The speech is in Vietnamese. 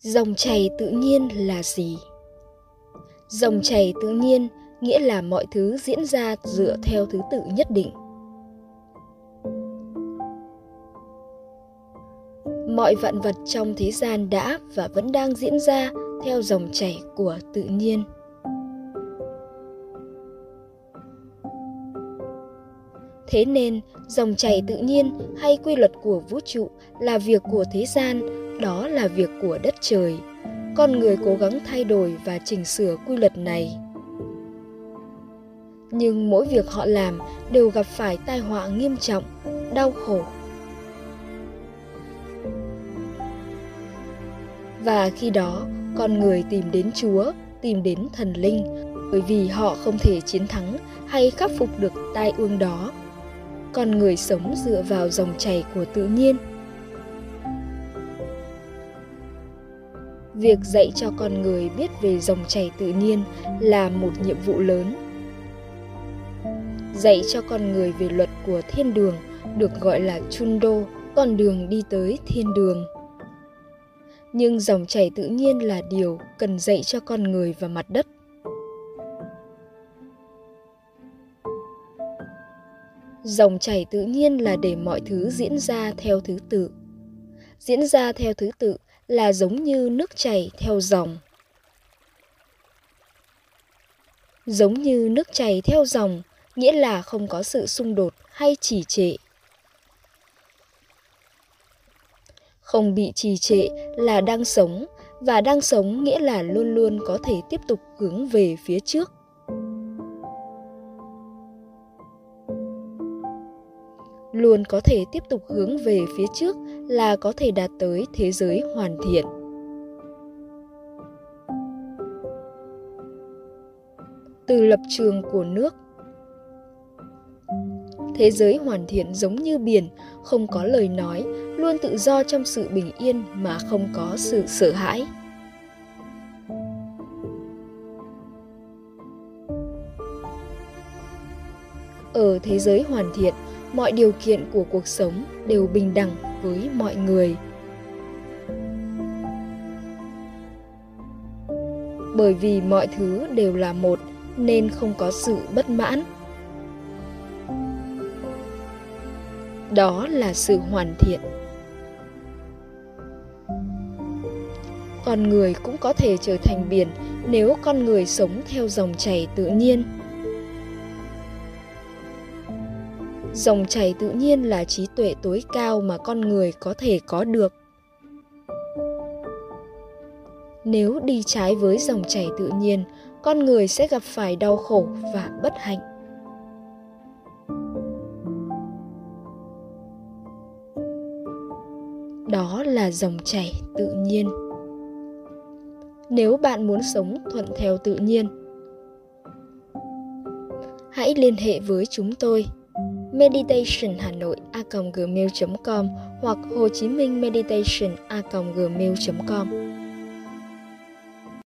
dòng chảy tự nhiên là gì? Dòng chảy tự nhiên nghĩa là mọi thứ diễn ra dựa theo thứ tự nhất định. Mọi vạn vật trong thế gian đã và vẫn đang diễn ra theo dòng chảy của tự nhiên. Thế nên, dòng chảy tự nhiên hay quy luật của vũ trụ là việc của thế gian đó là việc của đất trời. Con người cố gắng thay đổi và chỉnh sửa quy luật này. Nhưng mỗi việc họ làm đều gặp phải tai họa nghiêm trọng, đau khổ. Và khi đó, con người tìm đến chúa, tìm đến thần linh, bởi vì họ không thể chiến thắng hay khắc phục được tai ương đó. Con người sống dựa vào dòng chảy của tự nhiên. Việc dạy cho con người biết về dòng chảy tự nhiên là một nhiệm vụ lớn. Dạy cho con người về luật của thiên đường, được gọi là chundo, con đường đi tới thiên đường. Nhưng dòng chảy tự nhiên là điều cần dạy cho con người và mặt đất. Dòng chảy tự nhiên là để mọi thứ diễn ra theo thứ tự. Diễn ra theo thứ tự là giống như nước chảy theo dòng. Giống như nước chảy theo dòng nghĩa là không có sự xung đột hay trì trệ. Không bị trì trệ là đang sống, và đang sống nghĩa là luôn luôn có thể tiếp tục hướng về phía trước. Luôn có thể tiếp tục hướng về phía trước là có thể đạt tới thế giới hoàn thiện. Từ lập trường của nước, thế giới hoàn thiện giống như biển, không có lời nói, luôn tự do trong sự bình yên mà không có sự sợ hãi. Ở thế giới hoàn thiện mọi điều kiện của cuộc sống đều bình đẳng với mọi người. Bởi vì mọi thứ đều là một, nên không có sự bất mãn. Đó là sự hoàn thiện. Con người cũng có thể trở thành biển nếu con người sống theo dòng chảy tự nhiên. Dòng chảy tự nhiên là trí tuệ tối cao mà con người có thể có được. Nếu đi trái với dòng chảy tự nhiên, con người sẽ gặp phải đau khổ và bất hạnh. Đó là dòng chảy tự nhiên. Nếu bạn muốn sống thuận theo tự nhiên, hãy liên hệ với chúng tôi meditation hà nội a gmail com hoặc hồ chí minh meditation a gmail com.